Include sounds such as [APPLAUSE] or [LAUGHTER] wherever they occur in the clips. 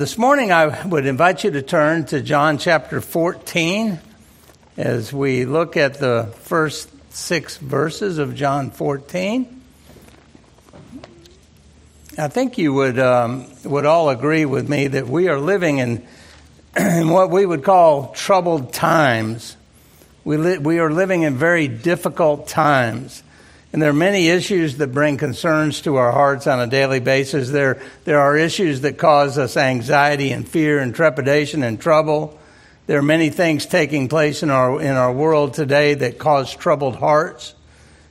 This morning, I would invite you to turn to John chapter 14 as we look at the first six verses of John 14. I think you would, um, would all agree with me that we are living in, [CLEARS THROAT] in what we would call troubled times. We, li- we are living in very difficult times. And there are many issues that bring concerns to our hearts on a daily basis. There, there are issues that cause us anxiety and fear and trepidation and trouble. There are many things taking place in our, in our world today that cause troubled hearts.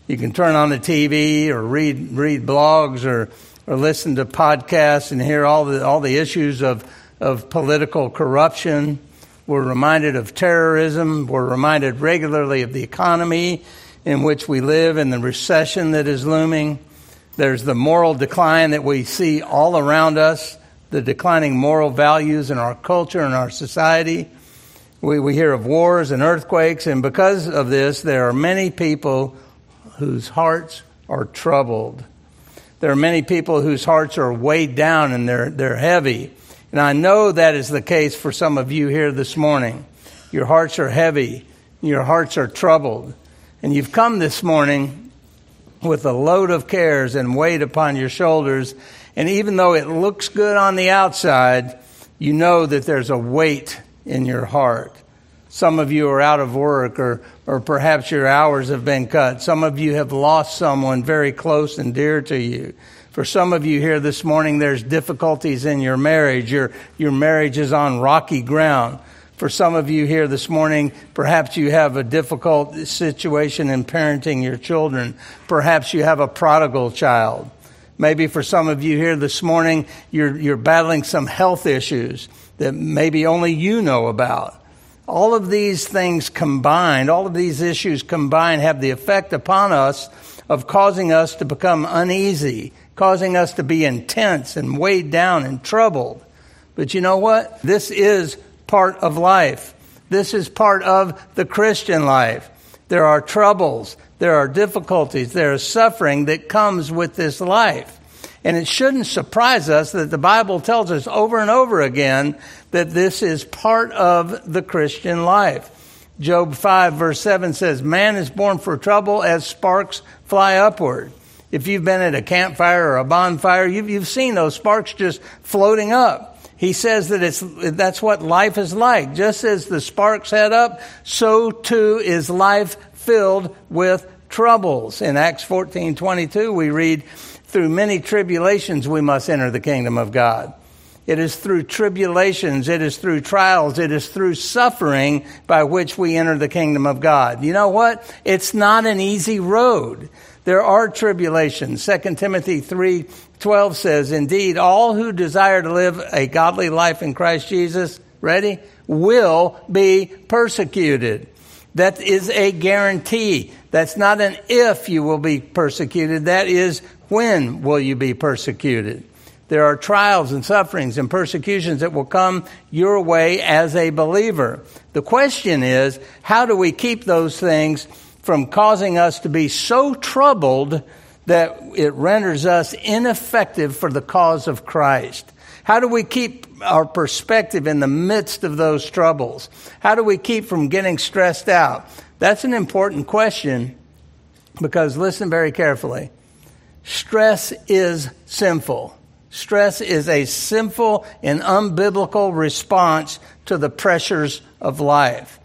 You can turn on the TV or read, read blogs or, or listen to podcasts and hear all the, all the issues of, of political corruption. We're reminded of terrorism. We're reminded regularly of the economy in which we live and the recession that is looming. There's the moral decline that we see all around us, the declining moral values in our culture and our society. We, we hear of wars and earthquakes, and because of this, there are many people whose hearts are troubled. There are many people whose hearts are weighed down and they're, they're heavy. And I know that is the case for some of you here this morning. Your hearts are heavy, your hearts are troubled. And you've come this morning with a load of cares and weight upon your shoulders. And even though it looks good on the outside, you know that there's a weight in your heart. Some of you are out of work, or, or perhaps your hours have been cut. Some of you have lost someone very close and dear to you. For some of you here this morning, there's difficulties in your marriage. Your, your marriage is on rocky ground. For some of you here this morning, perhaps you have a difficult situation in parenting your children. Perhaps you have a prodigal child. Maybe for some of you here this morning, you're, you're battling some health issues that maybe only you know about. All of these things combined, all of these issues combined have the effect upon us of causing us to become uneasy, causing us to be intense and weighed down and troubled. But you know what? This is part of life. This is part of the Christian life. There are troubles, there are difficulties, there is suffering that comes with this life. And it shouldn't surprise us that the Bible tells us over and over again that this is part of the Christian life. Job 5, verse 7 says, Man is born for trouble as sparks fly upward. If you've been at a campfire or a bonfire, you've, you've seen those sparks just floating up he says that it's, that's what life is like. Just as the sparks head up, so too is life filled with troubles. In Acts 14 22, we read, Through many tribulations we must enter the kingdom of God. It is through tribulations, it is through trials, it is through suffering by which we enter the kingdom of God. You know what? It's not an easy road. There are tribulations. 2 Timothy 3 12 says, Indeed, all who desire to live a godly life in Christ Jesus, ready, will be persecuted. That is a guarantee. That's not an if you will be persecuted. That is when will you be persecuted. There are trials and sufferings and persecutions that will come your way as a believer. The question is, how do we keep those things from causing us to be so troubled that it renders us ineffective for the cause of Christ? How do we keep our perspective in the midst of those troubles? How do we keep from getting stressed out? That's an important question because listen very carefully. Stress is sinful. Stress is a sinful and unbiblical response to the pressures of life.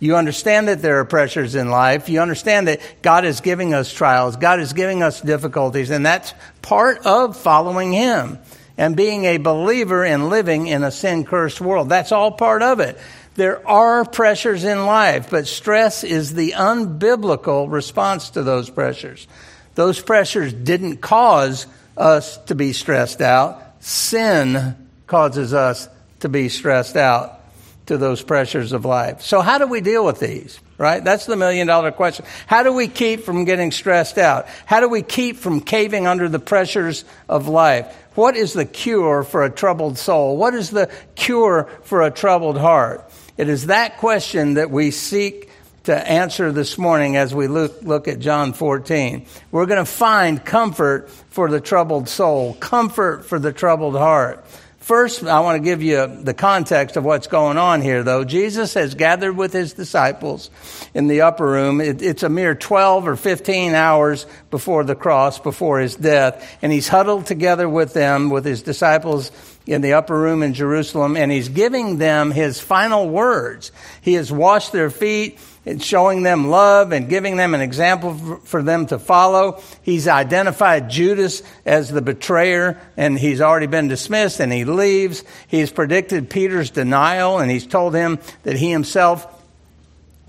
You understand that there are pressures in life. You understand that God is giving us trials. God is giving us difficulties, and that's part of following Him and being a believer and living in a sin cursed world. That's all part of it. There are pressures in life, but stress is the unbiblical response to those pressures. Those pressures didn't cause us to be stressed out. Sin causes us to be stressed out to those pressures of life. So, how do we deal with these? Right? That's the million dollar question. How do we keep from getting stressed out? How do we keep from caving under the pressures of life? What is the cure for a troubled soul? What is the cure for a troubled heart? It is that question that we seek to answer this morning as we look, look at John 14. We're going to find comfort for the troubled soul, comfort for the troubled heart. First, I want to give you the context of what's going on here, though. Jesus has gathered with his disciples in the upper room. It, it's a mere 12 or 15 hours before the cross, before his death, and he's huddled together with them, with his disciples in the upper room in Jerusalem, and he's giving them his final words. He has washed their feet and showing them love and giving them an example for them to follow. He's identified Judas as the betrayer and he's already been dismissed and he leaves. He's predicted Peter's denial and he's told him that he himself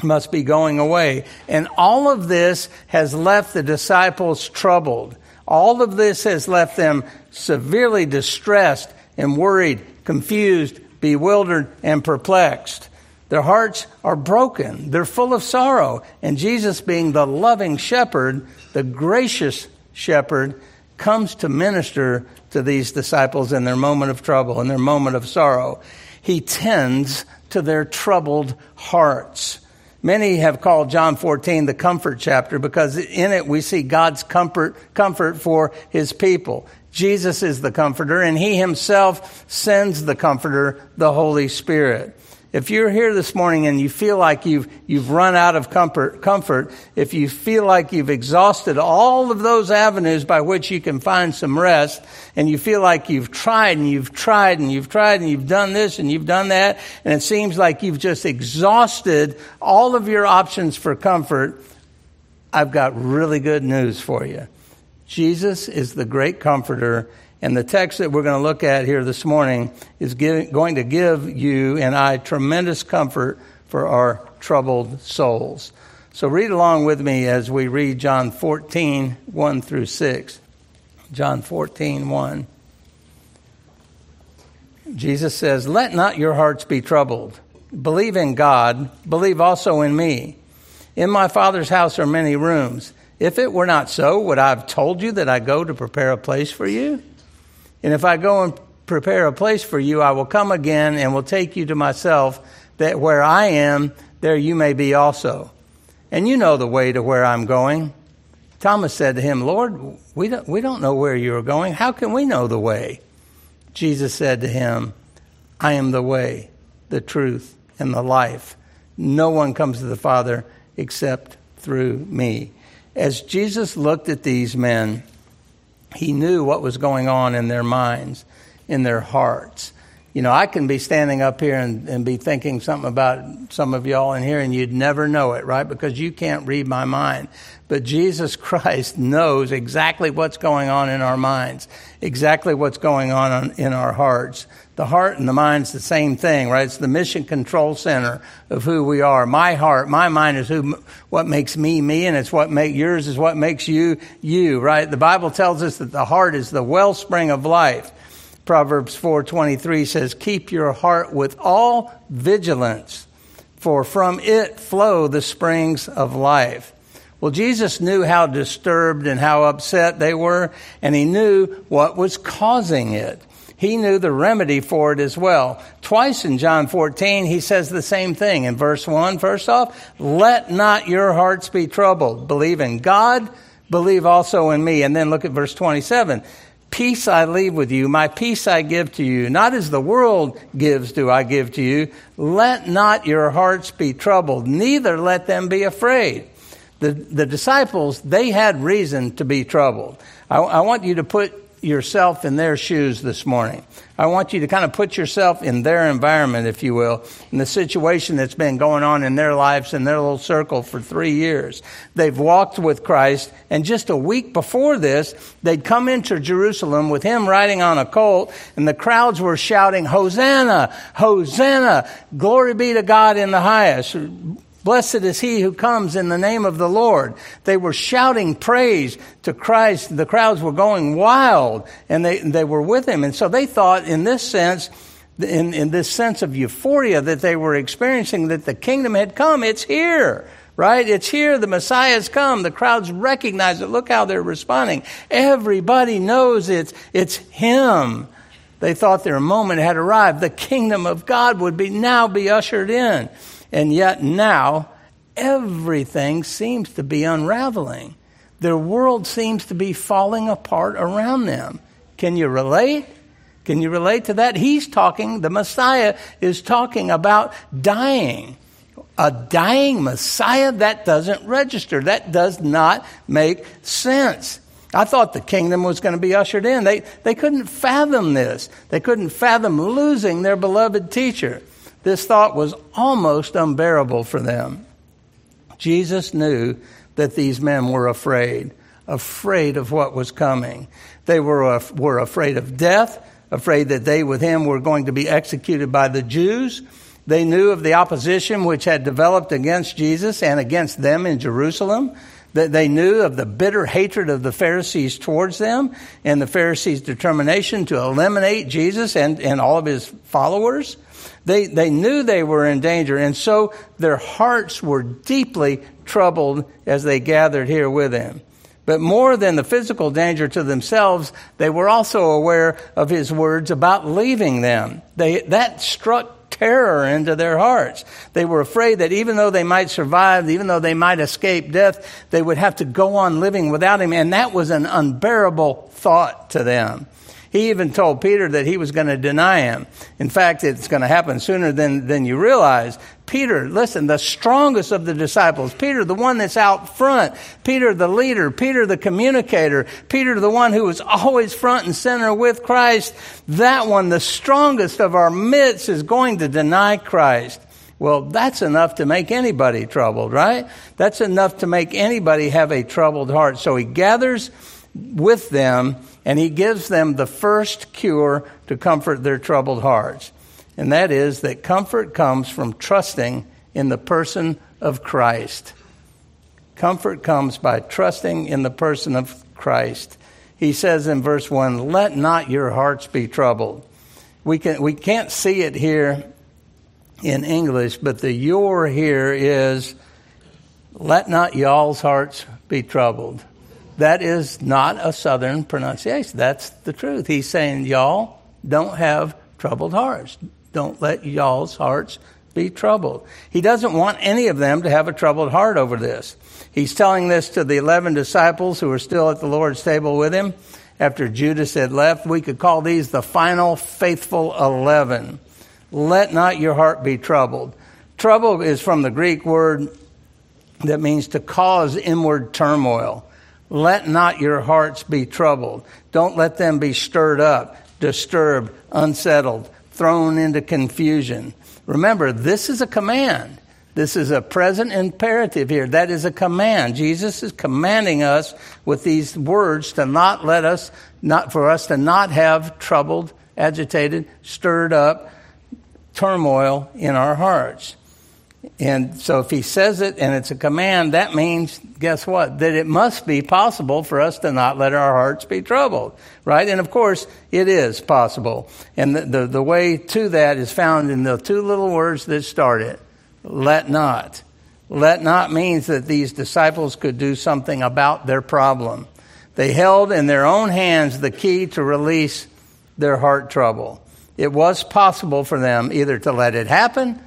must be going away. And all of this has left the disciples troubled. All of this has left them severely distressed and worried, confused, bewildered, and perplexed. Their hearts are broken. They're full of sorrow. And Jesus, being the loving shepherd, the gracious shepherd, comes to minister to these disciples in their moment of trouble, in their moment of sorrow. He tends to their troubled hearts. Many have called John 14 the comfort chapter because in it we see God's comfort, comfort for his people. Jesus is the comforter and he himself sends the comforter, the Holy Spirit. If you're here this morning and you feel like you've, you've run out of comfort, comfort, if you feel like you've exhausted all of those avenues by which you can find some rest, and you feel like you've tried and you've tried and you've tried and you've done this and you've done that, and it seems like you've just exhausted all of your options for comfort, I've got really good news for you. Jesus is the great comforter and the text that we're going to look at here this morning is going to give you and I tremendous comfort for our troubled souls. So read along with me as we read John 14, 1 through 6. John 14, 1. Jesus says, Let not your hearts be troubled. Believe in God, believe also in me. In my Father's house are many rooms. If it were not so, would I have told you that I go to prepare a place for you? And if I go and prepare a place for you, I will come again and will take you to myself, that where I am, there you may be also. And you know the way to where I'm going. Thomas said to him, Lord, we don't, we don't know where you are going. How can we know the way? Jesus said to him, I am the way, the truth, and the life. No one comes to the Father except through me. As Jesus looked at these men, he knew what was going on in their minds, in their hearts. You know, I can be standing up here and, and be thinking something about some of y'all in here, and you'd never know it, right? Because you can't read my mind. But Jesus [LAUGHS] Christ knows exactly what's going on in our minds, exactly what's going on in our hearts. The heart and the mind's the same thing, right? It's the mission control center of who we are. My heart, my mind is who, what makes me me, and it's what make yours is what makes you you, right? The Bible tells us that the heart is the wellspring of life. Proverbs 4:23 says, "Keep your heart with all vigilance, for from it flow the springs of life." Well, Jesus knew how disturbed and how upset they were, and he knew what was causing it. He knew the remedy for it as well. Twice in John 14, he says the same thing. In verse 1, first off, let not your hearts be troubled. Believe in God, believe also in me. And then look at verse 27. Peace I leave with you, my peace I give to you. Not as the world gives do I give to you. Let not your hearts be troubled, neither let them be afraid the, the disciples, they had reason to be troubled. I, I want you to put yourself in their shoes this morning. I want you to kind of put yourself in their environment, if you will, in the situation that's been going on in their lives in their little circle for three years. They've walked with Christ, and just a week before this, they'd come into Jerusalem with him riding on a colt, and the crowds were shouting, Hosanna! Hosanna! Glory be to God in the highest. Blessed is he who comes in the name of the Lord. They were shouting praise to Christ. The crowds were going wild and they, they were with him. And so they thought in this sense, in, in this sense of euphoria that they were experiencing that the kingdom had come. It's here, right? It's here. The Messiah's come. The crowds recognize it. Look how they're responding. Everybody knows it's, it's him. They thought their moment had arrived. The kingdom of God would be now be ushered in. And yet now, everything seems to be unraveling. Their world seems to be falling apart around them. Can you relate? Can you relate to that? He's talking, the Messiah is talking about dying. A dying Messiah, that doesn't register. That does not make sense. I thought the kingdom was going to be ushered in. They, they couldn't fathom this. They couldn't fathom losing their beloved teacher. This thought was almost unbearable for them. Jesus knew that these men were afraid, afraid of what was coming. They were, were afraid of death, afraid that they with him were going to be executed by the Jews. They knew of the opposition which had developed against Jesus and against them in Jerusalem. That they knew of the bitter hatred of the Pharisees towards them and the Pharisees' determination to eliminate Jesus and, and all of his followers. They, they knew they were in danger, and so their hearts were deeply troubled as they gathered here with him. But more than the physical danger to themselves, they were also aware of his words about leaving them. They, that struck terror into their hearts. They were afraid that even though they might survive, even though they might escape death, they would have to go on living without him. And that was an unbearable thought to them. He even told Peter that he was going to deny him. In fact, it's going to happen sooner than, than you realize. Peter, listen, the strongest of the disciples, Peter, the one that's out front, Peter, the leader, Peter, the communicator, Peter, the one who was always front and center with Christ, that one, the strongest of our midst, is going to deny Christ. Well, that's enough to make anybody troubled, right? That's enough to make anybody have a troubled heart. So he gathers with them and he gives them the first cure to comfort their troubled hearts. And that is that comfort comes from trusting in the person of Christ. Comfort comes by trusting in the person of Christ. He says in verse 1, Let not your hearts be troubled. We, can, we can't see it here in English, but the your here is, Let not y'all's hearts be troubled. That is not a southern pronunciation. That's the truth. He's saying, y'all don't have troubled hearts. Don't let y'all's hearts be troubled. He doesn't want any of them to have a troubled heart over this. He's telling this to the 11 disciples who are still at the Lord's table with him after Judas had left. We could call these the final faithful 11. Let not your heart be troubled. Trouble is from the Greek word that means to cause inward turmoil. Let not your hearts be troubled. Don't let them be stirred up, disturbed, unsettled, thrown into confusion. Remember, this is a command. This is a present imperative here. That is a command. Jesus is commanding us with these words to not let us, not for us to not have troubled, agitated, stirred up turmoil in our hearts. And so if he says it and it's a command, that means, guess what? That it must be possible for us to not let our hearts be troubled, right? And of course, it is possible. And the, the, the way to that is found in the two little words that start it. Let not. Let not means that these disciples could do something about their problem. They held in their own hands the key to release their heart trouble. It was possible for them either to let it happen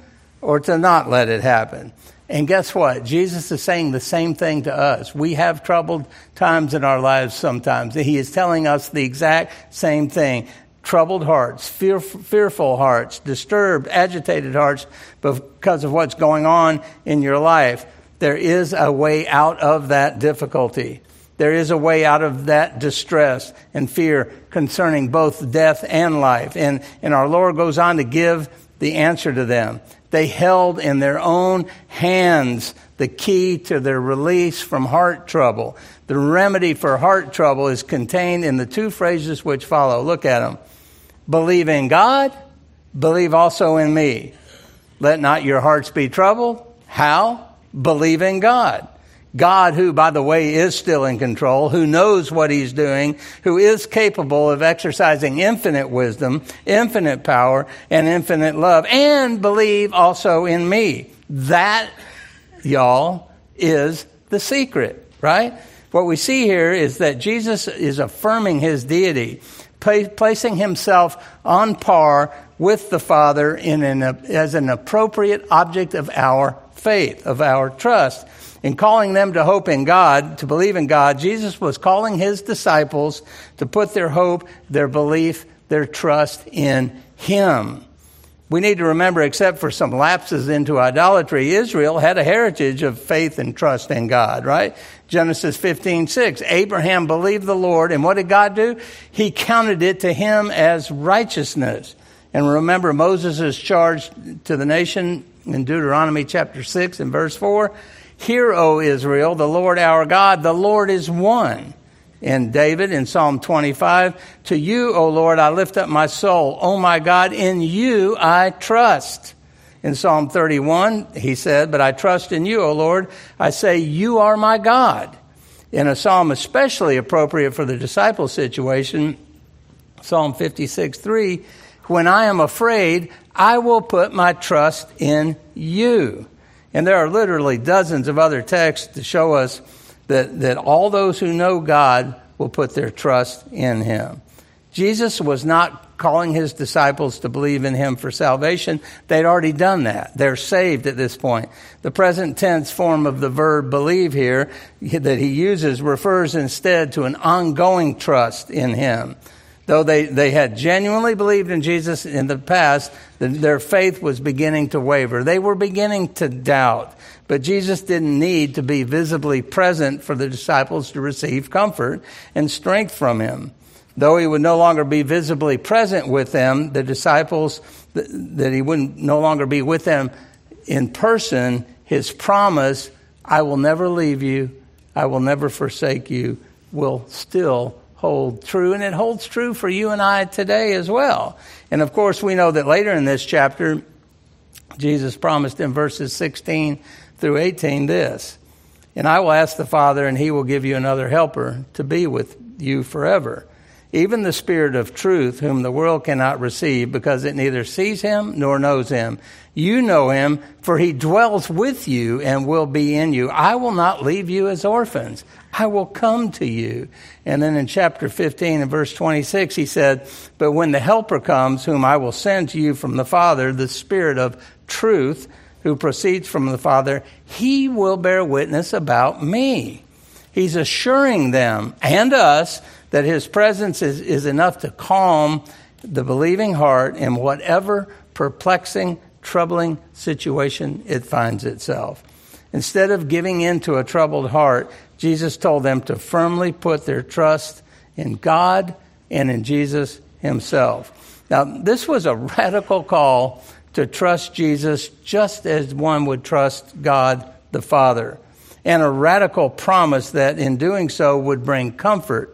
or to not let it happen. And guess what? Jesus is saying the same thing to us. We have troubled times in our lives sometimes. He is telling us the exact same thing. Troubled hearts, fear, fearful hearts, disturbed, agitated hearts because of what's going on in your life. There is a way out of that difficulty. There is a way out of that distress and fear concerning both death and life. And, and our Lord goes on to give the answer to them. They held in their own hands the key to their release from heart trouble. The remedy for heart trouble is contained in the two phrases which follow. Look at them. Believe in God, believe also in me. Let not your hearts be troubled. How? Believe in God. God, who, by the way, is still in control, who knows what he's doing, who is capable of exercising infinite wisdom, infinite power, and infinite love, and believe also in me. That, y'all, is the secret, right? What we see here is that Jesus is affirming his deity, placing himself on par with the Father in an, as an appropriate object of our faith, of our trust. In calling them to hope in God, to believe in God, Jesus was calling his disciples to put their hope, their belief, their trust in Him. We need to remember, except for some lapses into idolatry, Israel had a heritage of faith and trust in God, right? Genesis 15, 6. Abraham believed the Lord, and what did God do? He counted it to him as righteousness. And remember, Moses is charged to the nation in Deuteronomy chapter 6 and verse 4. Hear, O Israel, the Lord our God, the Lord is one in David in Psalm 25. To you, O Lord, I lift up my soul. O my God, in you I trust. In Psalm 31, he said, But I trust in you, O Lord. I say, You are my God. In a psalm especially appropriate for the disciple situation, Psalm 56 3, When I am afraid, I will put my trust in you. And there are literally dozens of other texts to show us that, that all those who know God will put their trust in him. Jesus was not calling his disciples to believe in him for salvation. They'd already done that. They're saved at this point. The present tense form of the verb believe here that he uses refers instead to an ongoing trust in him. Though they, they had genuinely believed in Jesus in the past, their faith was beginning to waver. They were beginning to doubt. But Jesus didn't need to be visibly present for the disciples to receive comfort and strength from him. Though he would no longer be visibly present with them, the disciples, that he wouldn't no longer be with them in person, his promise, I will never leave you, I will never forsake you, will still hold true. And it holds true for you and I today as well. And of course, we know that later in this chapter, Jesus promised in verses 16 through 18 this And I will ask the Father, and he will give you another helper to be with you forever. Even the Spirit of truth, whom the world cannot receive because it neither sees him nor knows him. You know him, for he dwells with you and will be in you. I will not leave you as orphans. I will come to you. And then in chapter 15 and verse 26, he said, But when the Helper comes, whom I will send to you from the Father, the Spirit of truth, who proceeds from the Father, he will bear witness about me. He's assuring them and us that his presence is, is enough to calm the believing heart in whatever perplexing, troubling situation it finds itself. Instead of giving in to a troubled heart, Jesus told them to firmly put their trust in God and in Jesus himself. Now, this was a radical call to trust Jesus just as one would trust God the Father, and a radical promise that in doing so would bring comfort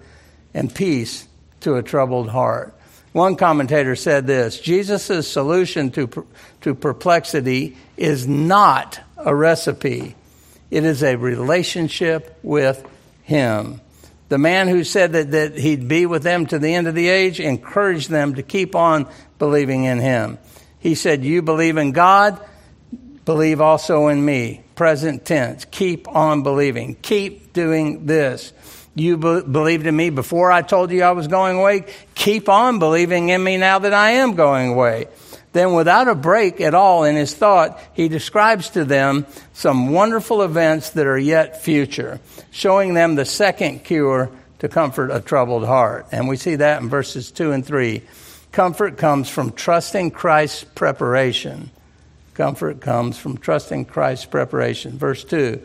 and peace to a troubled heart. One commentator said this Jesus' solution to, to perplexity is not a recipe, it is a relationship with Him. The man who said that, that he'd be with them to the end of the age encouraged them to keep on believing in Him. He said, You believe in God, believe also in me. Present tense. Keep on believing. Keep doing this. You be- believed in me before I told you I was going away. Keep on believing in me now that I am going away. Then, without a break at all in his thought, he describes to them some wonderful events that are yet future, showing them the second cure to comfort a troubled heart. And we see that in verses 2 and 3. Comfort comes from trusting Christ's preparation. Comfort comes from trusting Christ's preparation. Verse 2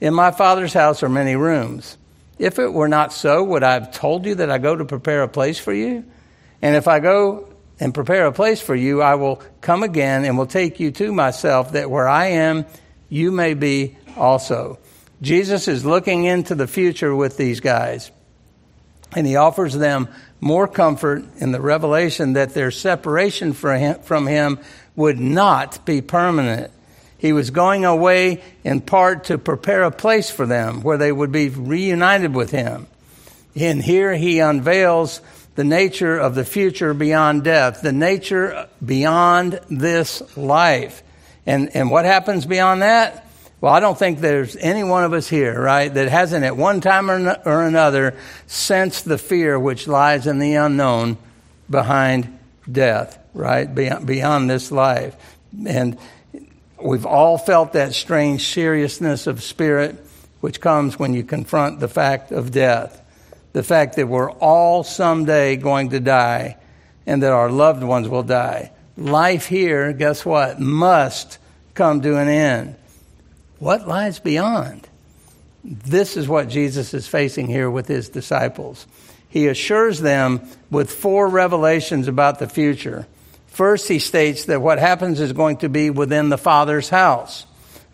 In my Father's house are many rooms. If it were not so, would I have told you that I go to prepare a place for you? And if I go and prepare a place for you, I will come again and will take you to myself, that where I am, you may be also. Jesus is looking into the future with these guys, and he offers them more comfort in the revelation that their separation from him would not be permanent. He was going away in part to prepare a place for them where they would be reunited with him. And here he unveils the nature of the future beyond death, the nature beyond this life. And, and what happens beyond that? Well, I don't think there's any one of us here, right, that hasn't at one time or or another sensed the fear which lies in the unknown behind death, right, beyond, beyond this life. And we've all felt that strange seriousness of spirit which comes when you confront the fact of death. The fact that we're all someday going to die and that our loved ones will die. Life here, guess what, must come to an end. What lies beyond? This is what Jesus is facing here with his disciples. He assures them with four revelations about the future. First, he states that what happens is going to be within the Father's house.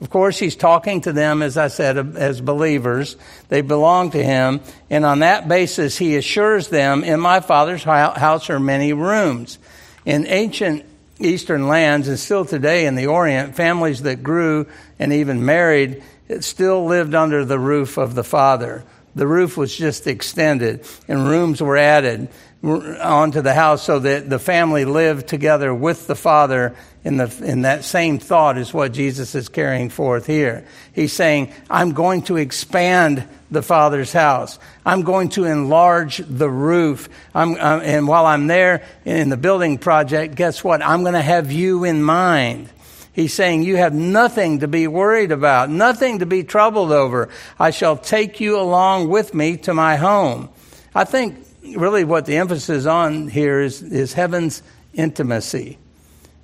Of course, he's talking to them, as I said, as believers. They belong to him. And on that basis, he assures them, In my Father's house are many rooms. In ancient Eastern lands, and still today in the Orient, families that grew and even married still lived under the roof of the Father. The roof was just extended, and rooms were added onto the house so that the family lived together with the Father in, the, in that same thought is what Jesus is carrying forth here. He's saying, I'm going to expand the Father's house. I'm going to enlarge the roof. I'm, uh, and while I'm there in the building project, guess what? I'm going to have you in mind. He's saying, You have nothing to be worried about, nothing to be troubled over. I shall take you along with me to my home. I think really what the emphasis on here is, is heaven's intimacy.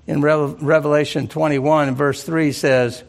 In Revelation 21, verse 3 says,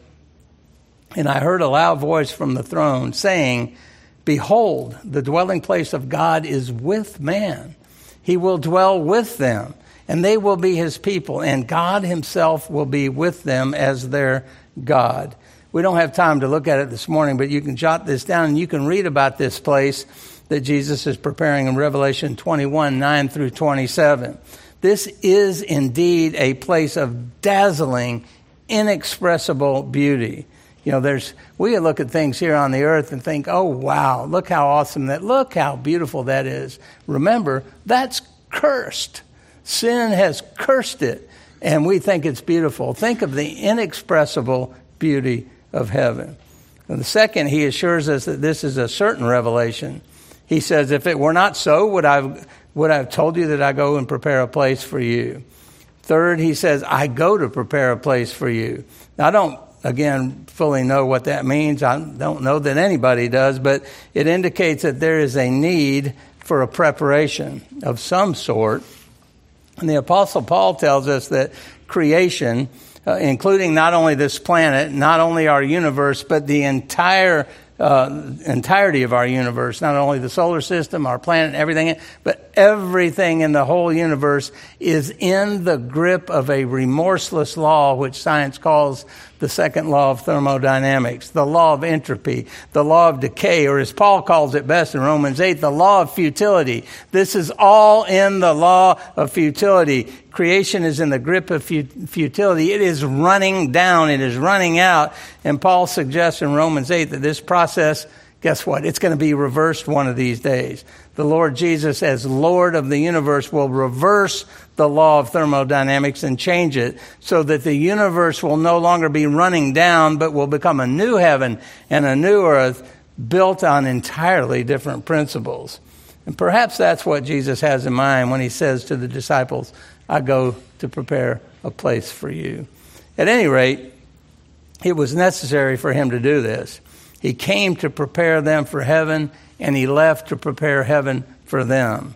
And I heard a loud voice from the throne saying, Behold, the dwelling place of God is with man. He will dwell with them and they will be his people, and God himself will be with them as their God. We don't have time to look at it this morning, but you can jot this down and you can read about this place that Jesus is preparing in Revelation 21 9 through 27. This is indeed a place of dazzling, inexpressible beauty. You know, there's, we look at things here on the earth and think, oh, wow, look how awesome that, look how beautiful that is. Remember, that's cursed. Sin has cursed it, and we think it's beautiful. Think of the inexpressible beauty of heaven. And the second, he assures us that this is a certain revelation. He says, If it were not so, would I, would I have told you that I go and prepare a place for you? Third, he says, I go to prepare a place for you. Now, I don't, again, fully know what that means. I don't know that anybody does, but it indicates that there is a need for a preparation of some sort and the Apostle Paul tells us that creation, uh, including not only this planet, not only our universe, but the entire uh, entirety of our universe, not only the solar system, our planet, everything, but everything in the whole universe is in the grip of a remorseless law, which science calls the second law of thermodynamics, the law of entropy, the law of decay, or as Paul calls it best in Romans 8, the law of futility. This is all in the law of futility. Creation is in the grip of futility. It is running down. It is running out. And Paul suggests in Romans 8 that this process, guess what? It's going to be reversed one of these days the Lord Jesus, as Lord of the universe, will reverse the law of thermodynamics and change it so that the universe will no longer be running down, but will become a new heaven and a new earth built on entirely different principles. And perhaps that's what Jesus has in mind when he says to the disciples, I go to prepare a place for you. At any rate, it was necessary for him to do this. He came to prepare them for heaven and he left to prepare heaven for them.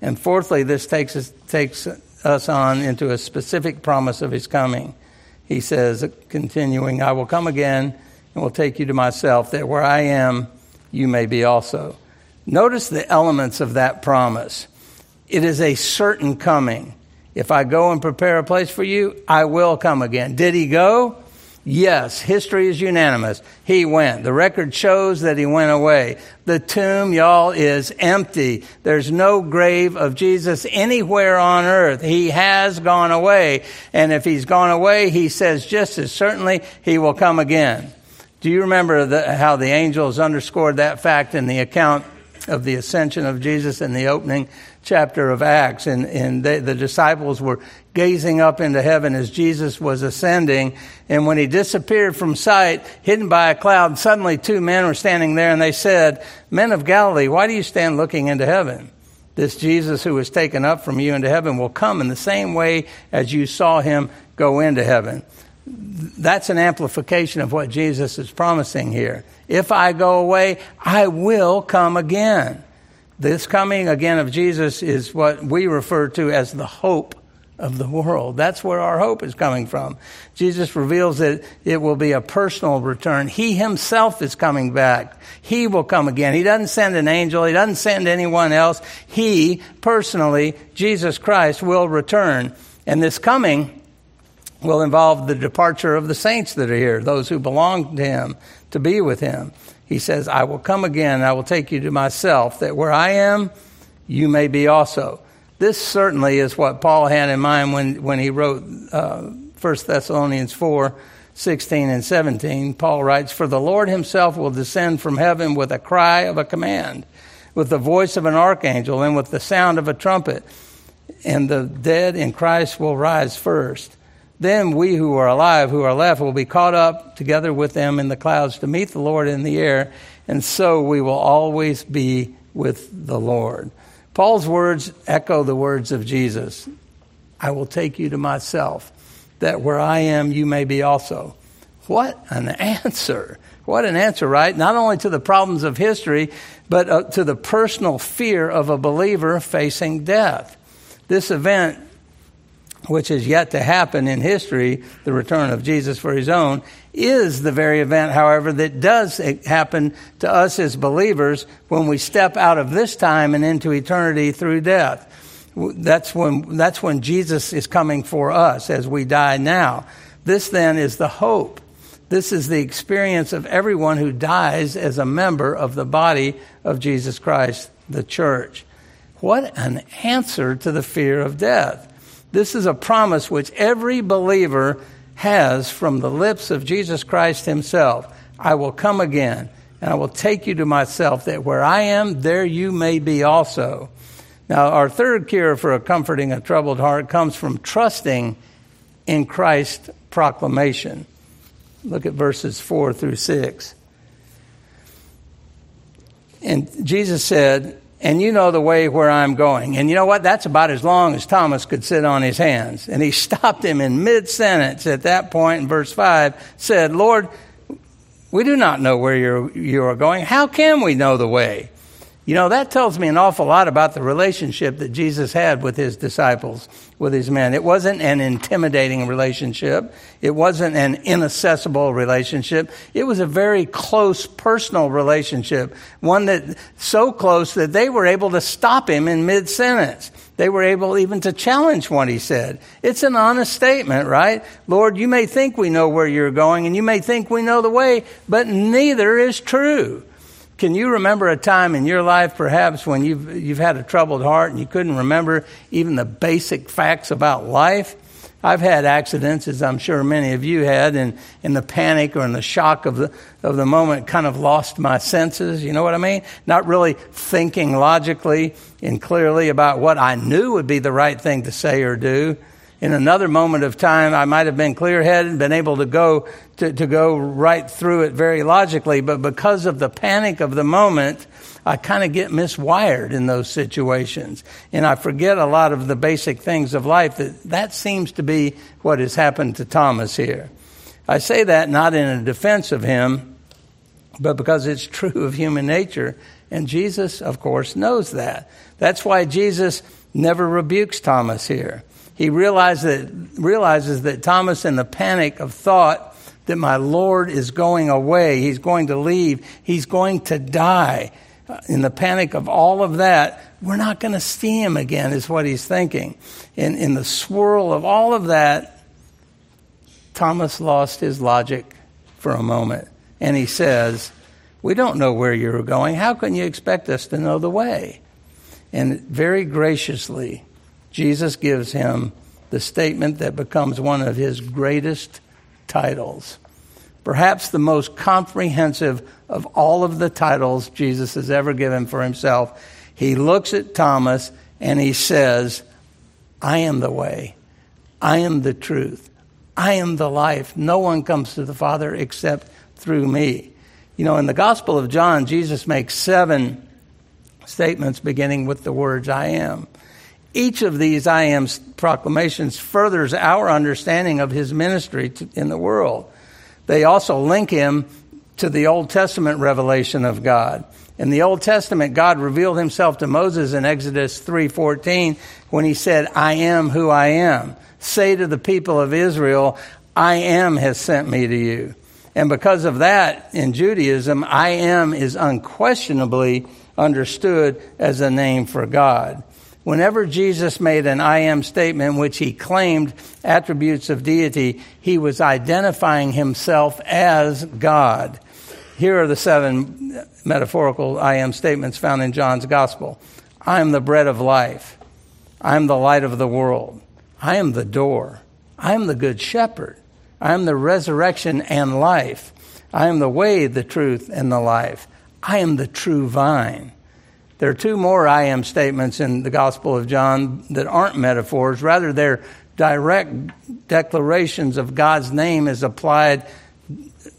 And fourthly, this takes us, takes us on into a specific promise of his coming. He says, continuing, I will come again and will take you to myself, that where I am, you may be also. Notice the elements of that promise. It is a certain coming. If I go and prepare a place for you, I will come again. Did he go? Yes, history is unanimous. He went. The record shows that he went away. The tomb, y'all, is empty. There's no grave of Jesus anywhere on earth. He has gone away. And if he's gone away, he says just as certainly he will come again. Do you remember the, how the angels underscored that fact in the account of the ascension of Jesus in the opening chapter of Acts? And, and they, the disciples were gazing up into heaven as Jesus was ascending. And when he disappeared from sight, hidden by a cloud, suddenly two men were standing there and they said, Men of Galilee, why do you stand looking into heaven? This Jesus who was taken up from you into heaven will come in the same way as you saw him go into heaven. That's an amplification of what Jesus is promising here. If I go away, I will come again. This coming again of Jesus is what we refer to as the hope of the world. That's where our hope is coming from. Jesus reveals that it will be a personal return. He himself is coming back. He will come again. He doesn't send an angel. He doesn't send anyone else. He personally, Jesus Christ, will return. And this coming will involve the departure of the saints that are here, those who belong to him, to be with him. He says, I will come again. I will take you to myself, that where I am, you may be also. This certainly is what Paul had in mind when, when he wrote uh, 1 Thessalonians 4 16 and 17. Paul writes, For the Lord himself will descend from heaven with a cry of a command, with the voice of an archangel, and with the sound of a trumpet. And the dead in Christ will rise first. Then we who are alive, who are left, will be caught up together with them in the clouds to meet the Lord in the air, and so we will always be with the Lord. Paul's words echo the words of Jesus I will take you to myself, that where I am, you may be also. What an answer! What an answer, right? Not only to the problems of history, but uh, to the personal fear of a believer facing death. This event, which is yet to happen in history, the return of Jesus for his own, is the very event, however, that does happen to us as believers when we step out of this time and into eternity through death. That's when, that's when Jesus is coming for us as we die now. This then is the hope. This is the experience of everyone who dies as a member of the body of Jesus Christ, the church. What an answer to the fear of death. This is a promise which every believer has from the lips of Jesus Christ himself. I will come again and I will take you to myself that where I am, there you may be also. Now, our third cure for a comforting a troubled heart comes from trusting in Christ's proclamation. Look at verses 4 through 6. And Jesus said, and you know the way where I'm going. And you know what? That's about as long as Thomas could sit on his hands. And he [LAUGHS] stopped him in mid sentence at that point in verse 5, said, Lord, we do not know where you are going. How can we know the way? You know, that tells me an awful lot about the relationship that Jesus had with his disciples, with his men. It wasn't an intimidating relationship. It wasn't an inaccessible relationship. It was a very close personal relationship. One that so close that they were able to stop him in mid sentence. They were able even to challenge what he said. It's an honest statement, right? Lord, you may think we know where you're going and you may think we know the way, but neither is true. Can you remember a time in your life, perhaps, when you've, you've had a troubled heart and you couldn't remember even the basic facts about life? I've had accidents, as I'm sure many of you had, and in the panic or in the shock of the, of the moment, kind of lost my senses. You know what I mean? Not really thinking logically and clearly about what I knew would be the right thing to say or do in another moment of time, I might have been clear headed, and been able to go, to, to go right through it very logically, but because of the panic of the moment, I kind of get miswired in those situations. And I forget a lot of the basic things of life that that seems to be what has happened to Thomas here. I say that not in a defense of him, but because it's [LAUGHS] true of human nature. And Jesus, of course, knows that. That's why Jesus never rebukes Thomas here he realizes that, realizes that Thomas, in the panic of thought that my Lord is going away, he's going to leave, he's going to die, uh, in the panic of all of that, we're not going to see him again, is what he's thinking. In, in the swirl of all of that, Thomas lost his logic for a moment. And he says, We don't know where you're going. How can you expect us to know the way? And very graciously, Jesus gives him the statement that becomes one of his greatest titles. Perhaps the most comprehensive of all of the titles Jesus has ever given for himself. He looks at Thomas and he says, I am the way. I am the truth. I am the life. No one comes to the Father except through me. You know, in the Gospel of John, Jesus makes seven statements beginning with the words, I am. Each of these I am proclamations furthers our understanding of his ministry in the world. They also link him to the Old Testament revelation of God. In the Old Testament, God revealed himself to Moses in Exodus 3:14 when he said, "I am who I am." Say to the people of Israel, "I am has sent me to you." And because of that, in Judaism, I am is unquestionably understood as a name for God. Whenever Jesus made an I am statement in which he claimed attributes of deity, he was identifying himself as God. Here are the seven metaphorical I am statements found in John's Gospel I am the bread of life. I am the light of the world. I am the door. I am the good shepherd. I am the resurrection and life. I am the way, the truth, and the life. I am the true vine. There are two more I am statements in the Gospel of John that aren't metaphors. Rather, they're direct declarations of God's name as applied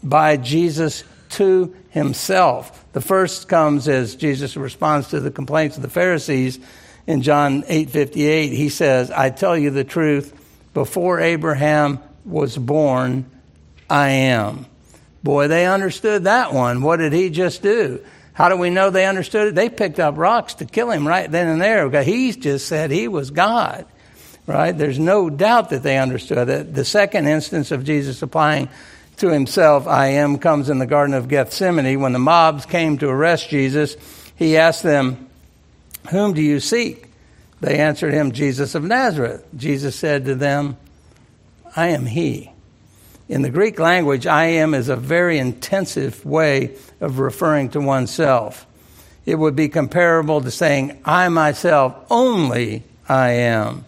by Jesus to himself. The first comes as Jesus responds to the complaints of the Pharisees in John 8:58. He says, "I tell you the truth, before Abraham was born, I am." Boy, they understood that one. What did he just do? How do we know they understood it? They picked up rocks to kill him right then and there because he just said he was God, right? There's no doubt that they understood it. The second instance of Jesus applying to himself, I am, comes in the Garden of Gethsemane. When the mobs came to arrest Jesus, he asked them, Whom do you seek? They answered him, Jesus of Nazareth. Jesus said to them, I am he. In the Greek language, I am is a very intensive way of referring to oneself. It would be comparable to saying, I myself, only I am.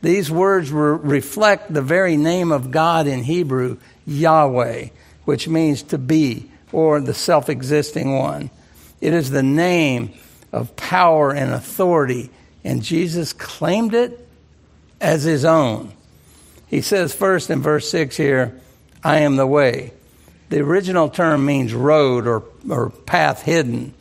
These words re- reflect the very name of God in Hebrew, Yahweh, which means to be, or the self existing one. It is the name of power and authority, and Jesus claimed it as his own. He says first in verse 6 here, I am the way. The original term means road or, or path hidden.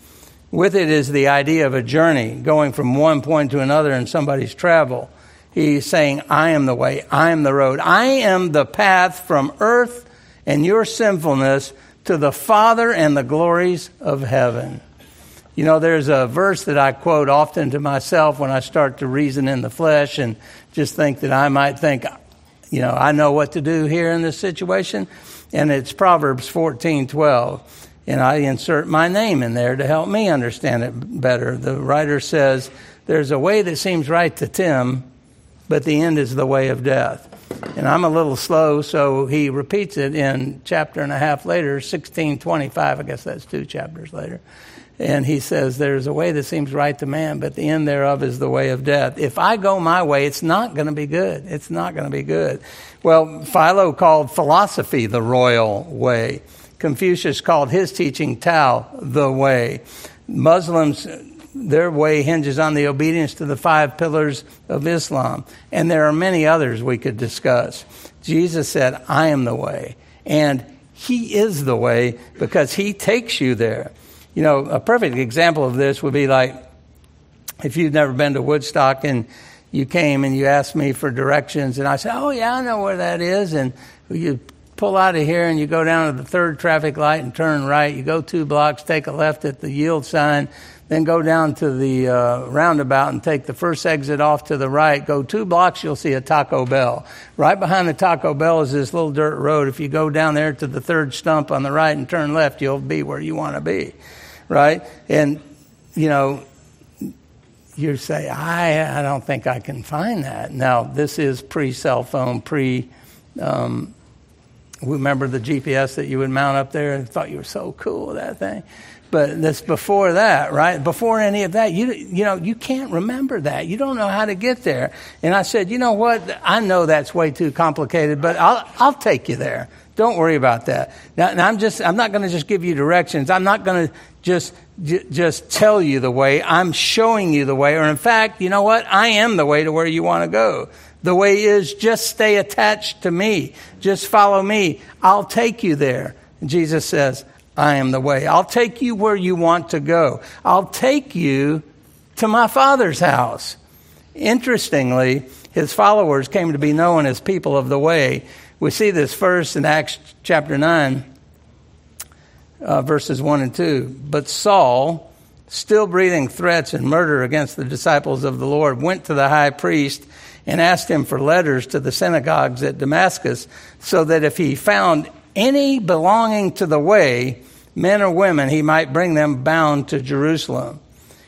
With it is the idea of a journey, going from one point to another in somebody's travel. He's saying, I am the way, I am the road, I am the path from earth and your sinfulness to the Father and the glories of heaven. You know, there's a verse that I quote often to myself when I start to reason in the flesh and just think that I might think, you know, I know what to do here in this situation. And it's Proverbs 14 12. And I insert my name in there to help me understand it better. The writer says, There's a way that seems right to Tim, but the end is the way of death. And I'm a little slow, so he repeats it in chapter and a half later, 1625. I guess that's two chapters later. And he says, There's a way that seems right to man, but the end thereof is the way of death. If I go my way, it's not going to be good. It's not going to be good. Well, Philo called philosophy the royal way. Confucius called his teaching Tao the way. Muslims, their way hinges on the obedience to the five pillars of Islam. And there are many others we could discuss. Jesus said, I am the way. And he is the way because he takes you there. You know, a perfect example of this would be like if you've never been to Woodstock and you came and you asked me for directions, and I said, Oh, yeah, I know where that is. And you pull out of here and you go down to the third traffic light and turn right. You go two blocks, take a left at the yield sign, then go down to the uh, roundabout and take the first exit off to the right. Go two blocks, you'll see a Taco Bell. Right behind the Taco Bell is this little dirt road. If you go down there to the third stump on the right and turn left, you'll be where you want to be right? And, you know, you say, I, I don't think I can find that. Now, this is pre cell phone, pre. Um, remember the GPS that you would mount up there and thought you were so cool that thing? But that's before that, right? Before any of that, you you know you can't remember that. You don't know how to get there. And I said, you know what? I know that's way too complicated, but I'll I'll take you there. Don't worry about that. Now, now I'm just I'm not going to just give you directions. I'm not going to just j- just tell you the way. I'm showing you the way. Or in fact, you know what? I am the way to where you want to go. The way is just stay attached to me. Just follow me. I'll take you there. Jesus says, I am the way. I'll take you where you want to go. I'll take you to my Father's house. Interestingly, his followers came to be known as people of the way. We see this first in Acts chapter 9 uh, verses 1 and 2. But Saul, still breathing threats and murder against the disciples of the Lord, went to the high priest and asked him for letters to the synagogues at Damascus, so that if he found any belonging to the way, men or women, he might bring them bound to Jerusalem.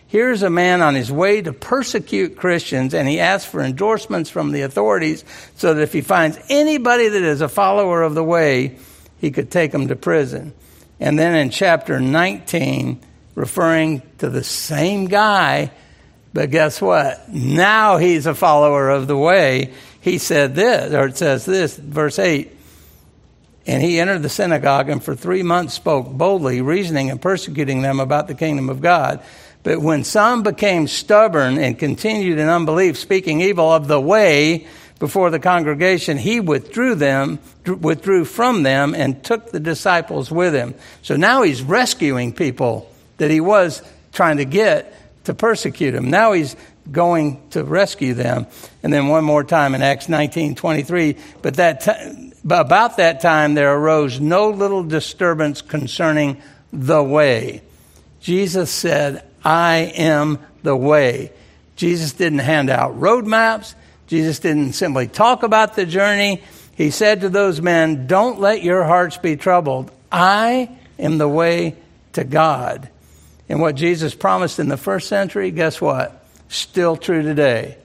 Here's a man on his way to persecute Christians, and he asks for endorsements from the authorities so that if he finds anybody that is a follower of the way, he could take them to prison. And then in chapter 19, referring to the same guy, but guess what? Now he's a follower of the way. He said this, or it says this, verse 8. And he entered the synagogue and for three months spoke boldly, reasoning and persecuting them about the kingdom of God. But when some became stubborn and continued in unbelief, speaking evil of the way before the congregation, he withdrew them, withdrew from them, and took the disciples with him. So now he's rescuing people that he was trying to get to persecute him. Now he's going to rescue them. And then one more time in Acts 19 23. But that t- about that time there arose no little disturbance concerning the way. Jesus said, I am the way. Jesus didn't hand out road maps. Jesus didn't simply talk about the journey. He said to those men, Don't let your hearts be troubled. I am the way to God. And what Jesus promised in the first century, guess what? Still true today.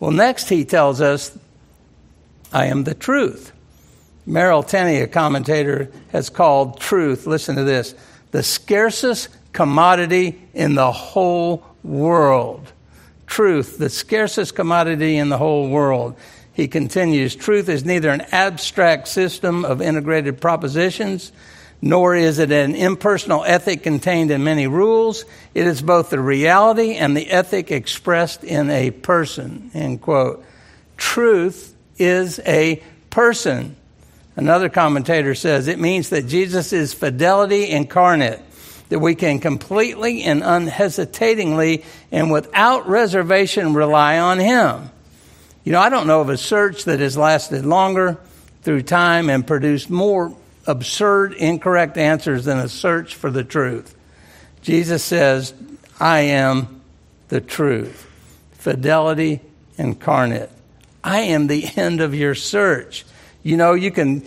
Well, next he tells us, I am the truth. Merrill Tenney, a commentator, has called truth, listen to this, the scarcest commodity in the whole world. Truth, the scarcest commodity in the whole world. He continues, truth is neither an abstract system of integrated propositions nor is it an impersonal ethic contained in many rules. It is both the reality and the ethic expressed in a person. End quote. Truth is a person. Another commentator says it means that Jesus is fidelity incarnate, that we can completely and unhesitatingly and without reservation rely on Him. You know, I don't know of a search that has lasted longer through time and produced more absurd, incorrect answers than a search for the truth. Jesus says, I am the truth. Fidelity incarnate. I am the end of your search. You know, you can,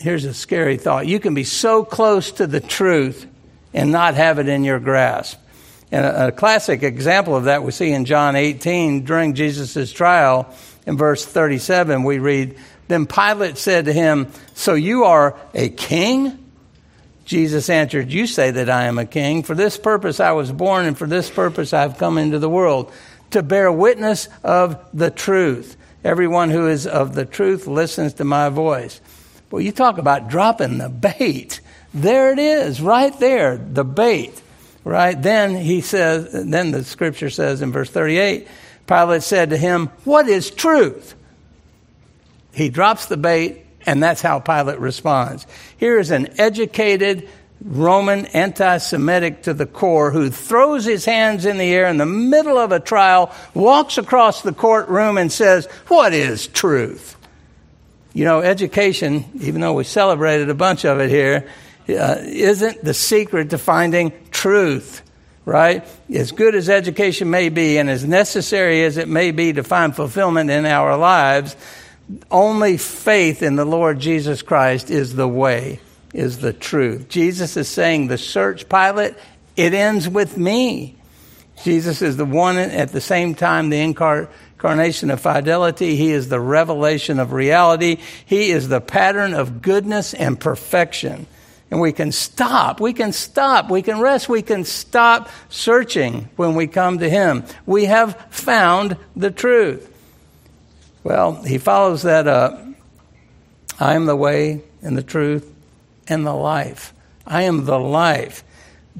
here's a scary thought. You can be so close to the truth and not have it in your grasp. And a, a classic example of that we see in John 18 during Jesus' trial. In verse 37, we read, then Pilate said to him, So you are a king? Jesus answered, You say that I am a king. For this purpose I was born, and for this purpose I have come into the world, to bear witness of the truth. Everyone who is of the truth listens to my voice. Well, you talk about dropping the bait. There it is, right there, the bait. Right? Then he says, then the scripture says in verse 38, Pilate said to him, What is truth? He drops the bait, and that's how Pilate responds. Here is an educated Roman anti Semitic to the core who throws his hands in the air in the middle of a trial, walks across the courtroom, and says, What is truth? You know, education, even though we celebrated a bunch of it here, uh, isn't the secret to finding truth, right? As good as education may be and as necessary as it may be to find fulfillment in our lives, only faith in the Lord Jesus Christ is the way, is the truth. Jesus is saying, the search, Pilate, it ends with me. Jesus is the one at the same time, the incarnation of fidelity. He is the revelation of reality. He is the pattern of goodness and perfection. And we can stop. We can stop. We can rest. We can stop searching when we come to Him. We have found the truth. Well, he follows that up. I am the way and the truth and the life. I am the life.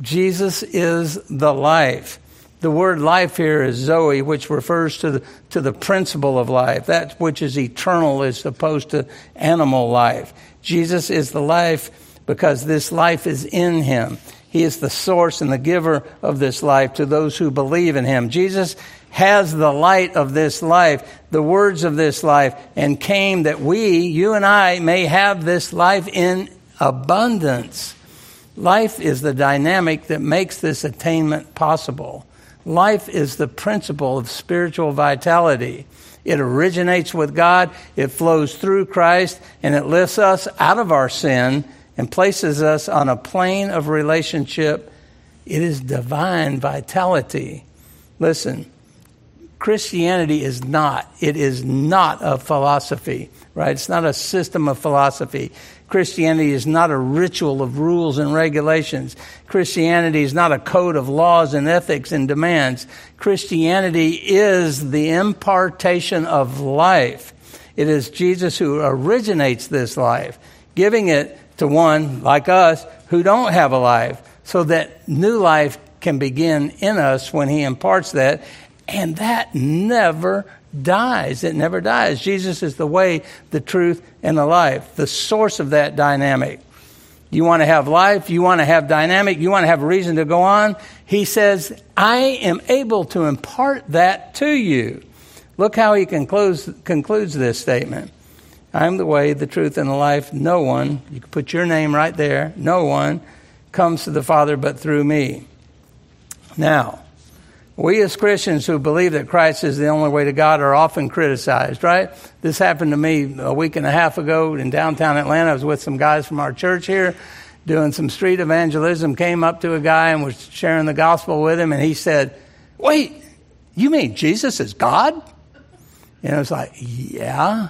Jesus is the life. The word life here is Zoe, which refers to the, to the principle of life, that which is eternal as opposed to animal life. Jesus is the life because this life is in him. He is the source and the giver of this life to those who believe in him. Jesus has the light of this life, the words of this life, and came that we, you and I, may have this life in abundance. Life is the dynamic that makes this attainment possible. Life is the principle of spiritual vitality. It originates with God, it flows through Christ, and it lifts us out of our sin and places us on a plane of relationship. It is divine vitality. Listen, Christianity is not. It is not a philosophy, right? It's not a system of philosophy. Christianity is not a ritual of rules and regulations. Christianity is not a code of laws and ethics and demands. Christianity is the impartation of life. It is Jesus who originates this life, giving it to one like us who don't have a life, so that new life can begin in us when he imparts that. And that never dies. It never dies. Jesus is the way, the truth, and the life, the source of that dynamic. You want to have life, you want to have dynamic, you want to have a reason to go on. He says, I am able to impart that to you. Look how he concludes, concludes this statement. I am the way, the truth, and the life. No one, you can put your name right there, no one comes to the Father but through me. Now, we as Christians who believe that Christ is the only way to God are often criticized, right? This happened to me a week and a half ago in downtown Atlanta. I was with some guys from our church here doing some street evangelism, came up to a guy and was sharing the gospel with him, and he said, Wait, you mean Jesus is God? And I was like, Yeah.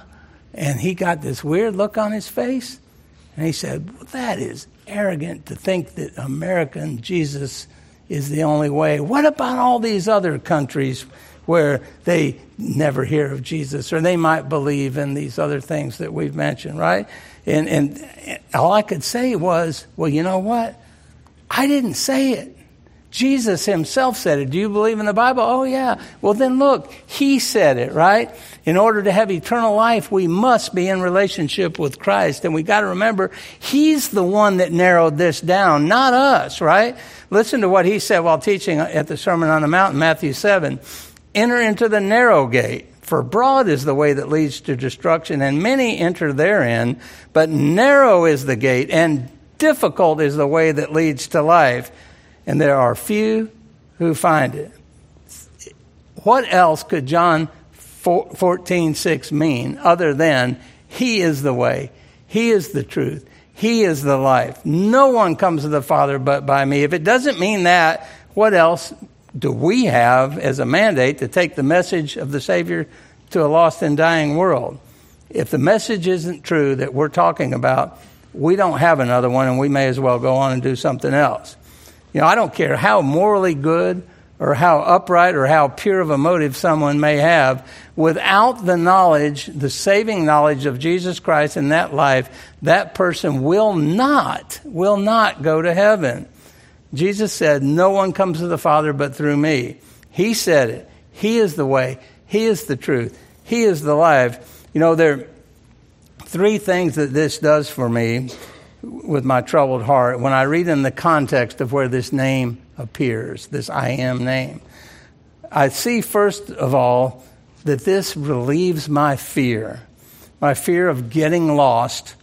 And he got this weird look on his face, and he said, well, That is arrogant to think that American Jesus is the only way. What about all these other countries where they never hear of Jesus or they might believe in these other things that we've mentioned, right? And, and all I could say was, well, you know what? I didn't say it. Jesus himself said it. Do you believe in the Bible? Oh, yeah. Well, then look, he said it, right? In order to have eternal life, we must be in relationship with Christ. And we got to remember, he's the one that narrowed this down, not us, right? Listen to what he said while teaching at the Sermon on the Mount in Matthew 7. Enter into the narrow gate. For broad is the way that leads to destruction, and many enter therein. But narrow is the gate, and difficult is the way that leads to life and there are few who find it. What else could John 14, 6 mean other than He is the way, He is the truth, He is the life. No one comes to the Father but by me. If it doesn't mean that, what else do we have as a mandate to take the message of the Savior to a lost and dying world? If the message isn't true that we're talking about, we don't have another one and we may as well go on and do something else. You know, I don't care how morally good or how upright or how pure of a motive someone may have, without the knowledge, the saving knowledge of Jesus Christ in that life, that person will not, will not go to heaven. Jesus said, No one comes to the Father but through me. He said it. He is the way. He is the truth. He is the life. You know, there are three things that this does for me with my troubled heart when I read in the context of where this name appears, this I am name. I see, first of all, that this relieves my fear, my fear of getting lost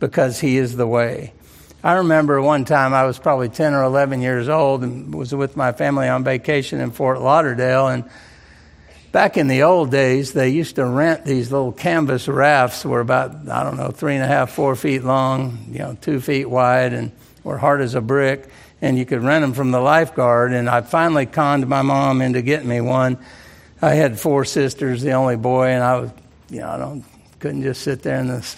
because He is the way. I remember one time I was probably 10 or 11 years old and was with my family on vacation in Fort Lauderdale and Back in the old days, they used to rent these little canvas rafts, were about I don't know three and a half, four feet long, you know, two feet wide, and were hard as a brick. And you could rent them from the lifeguard. And I finally conned my mom into getting me one. I had four sisters, the only boy, and I was, you know, I don't couldn't just sit there in this,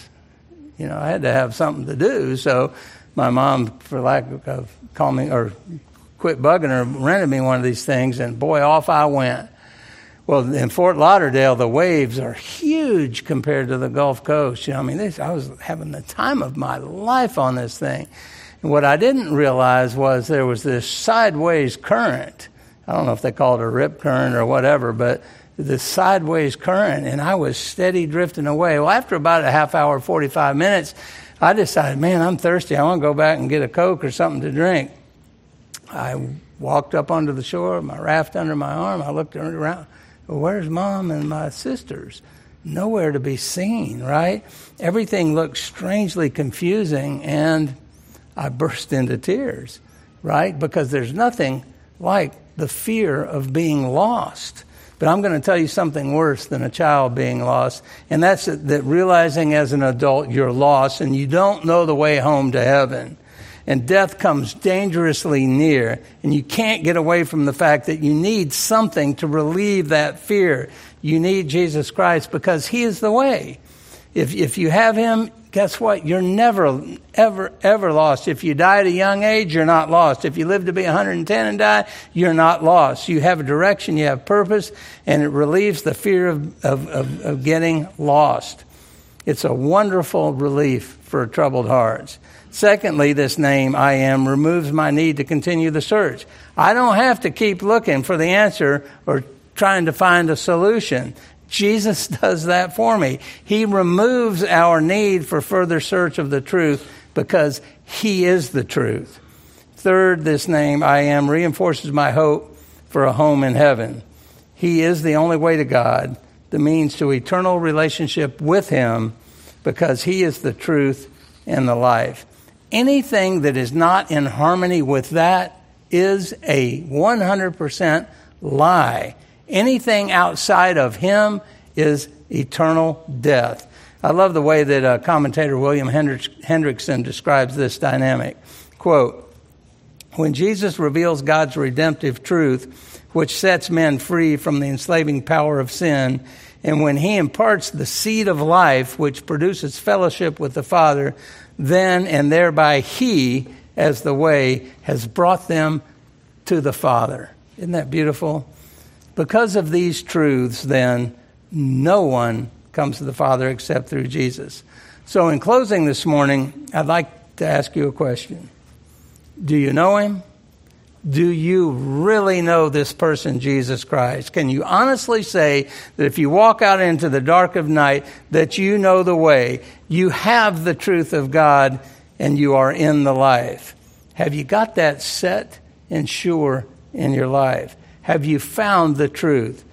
you know, I had to have something to do. So my mom, for lack of calling or quit bugging her, rented me one of these things, and boy, off I went. Well, in Fort Lauderdale, the waves are huge compared to the Gulf Coast. You know, I mean, this, I was having the time of my life on this thing. And what I didn't realize was there was this sideways current. I don't know if they call it a rip current or whatever, but this sideways current, and I was steady drifting away. Well, after about a half hour, 45 minutes, I decided, man, I'm thirsty. I want to go back and get a Coke or something to drink. I walked up onto the shore, my raft under my arm. I looked around well, where's mom and my sisters? Nowhere to be seen, right? Everything looked strangely confusing, and I burst into tears, right? Because there's nothing like the fear of being lost. But I'm going to tell you something worse than a child being lost, and that's that realizing as an adult you're lost and you don't know the way home to heaven. And death comes dangerously near, and you can't get away from the fact that you need something to relieve that fear. You need Jesus Christ because He is the way. If, if you have Him, guess what? You're never, ever, ever lost. If you die at a young age, you're not lost. If you live to be 110 and die, you're not lost. You have a direction, you have purpose, and it relieves the fear of, of, of, of getting lost. It's a wonderful relief for troubled hearts. Secondly, this name, I am, removes my need to continue the search. I don't have to keep looking for the answer or trying to find a solution. Jesus [LAUGHS] does that for me. He removes our need for further search of the truth because He is the truth. Third, this name, I am, reinforces my hope for a home in heaven. He is the only way to God, the means to eternal relationship with Him, because He is the truth and the life. Anything that is not in harmony with that is a 100% lie. Anything outside of Him is eternal death. I love the way that uh, commentator William Hendriksen describes this dynamic. Quote, when Jesus reveals God's redemptive truth, which sets men free from the enslaving power of sin, and when he imparts the seed of life, which produces fellowship with the Father, then and thereby he, as the way, has brought them to the Father. Isn't that beautiful? Because of these truths, then, no one comes to the Father except through Jesus. So, in closing this morning, I'd like to ask you a question Do you know him? Do you really know this person, Jesus Christ? Can you honestly say that if you walk out into the dark of night, that you know the way, you have the truth of God, and you are in the life? Have you got that set and sure in your life? Have you found the truth?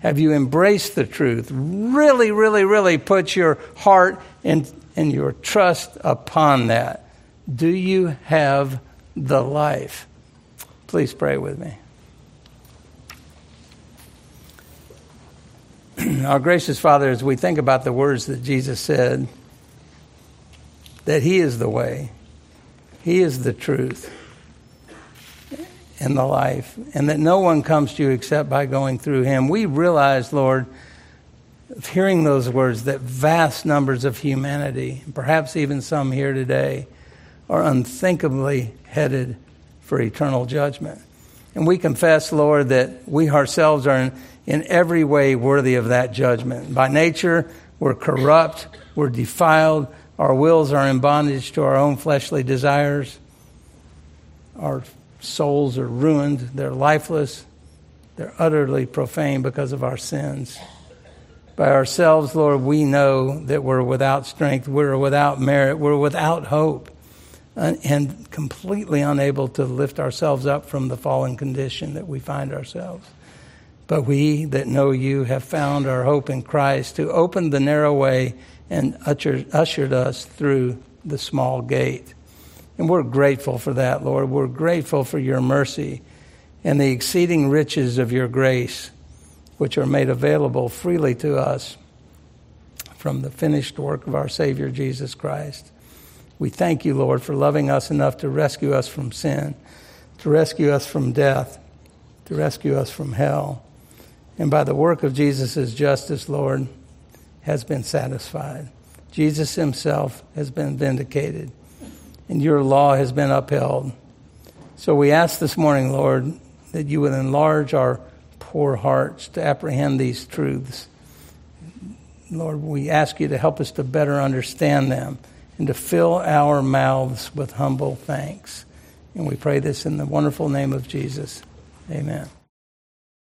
Have you embraced the truth? Really, really, really put your heart and, and your trust upon that. Do you have the life? Please pray with me. [CLEARS THROAT] Our gracious Father, as we think about the words that Jesus said, that He is the way, He is the truth and the life, and that no one comes to you except by going through Him, we realize, Lord, hearing those words, that vast numbers of humanity, perhaps even some here today, are unthinkably headed for eternal judgment. And we confess, Lord, that we ourselves are in, in every way worthy of that judgment. By nature, we're corrupt, we're defiled, our wills are in bondage to our own fleshly desires, our souls are ruined, they're lifeless, they're utterly profane because of our sins. By ourselves, Lord, we know that we're without strength, we're without merit, we're without hope and completely unable to lift ourselves up from the fallen condition that we find ourselves. But we that know you have found our hope in Christ, who opened the narrow way and ushered us through the small gate. And we're grateful for that, Lord. We're grateful for your mercy and the exceeding riches of your grace, which are made available freely to us from the finished work of our Savior Jesus Christ. We thank you, Lord, for loving us enough to rescue us from sin, to rescue us from death, to rescue us from hell. And by the work of Jesus' justice, Lord, has been satisfied. Jesus himself has been vindicated, and your law has been upheld. So we ask this morning, Lord, that you would enlarge our poor hearts to apprehend these truths. Lord, we ask you to help us to better understand them and to fill our mouths with humble thanks. And we pray this in the wonderful name of Jesus. Amen.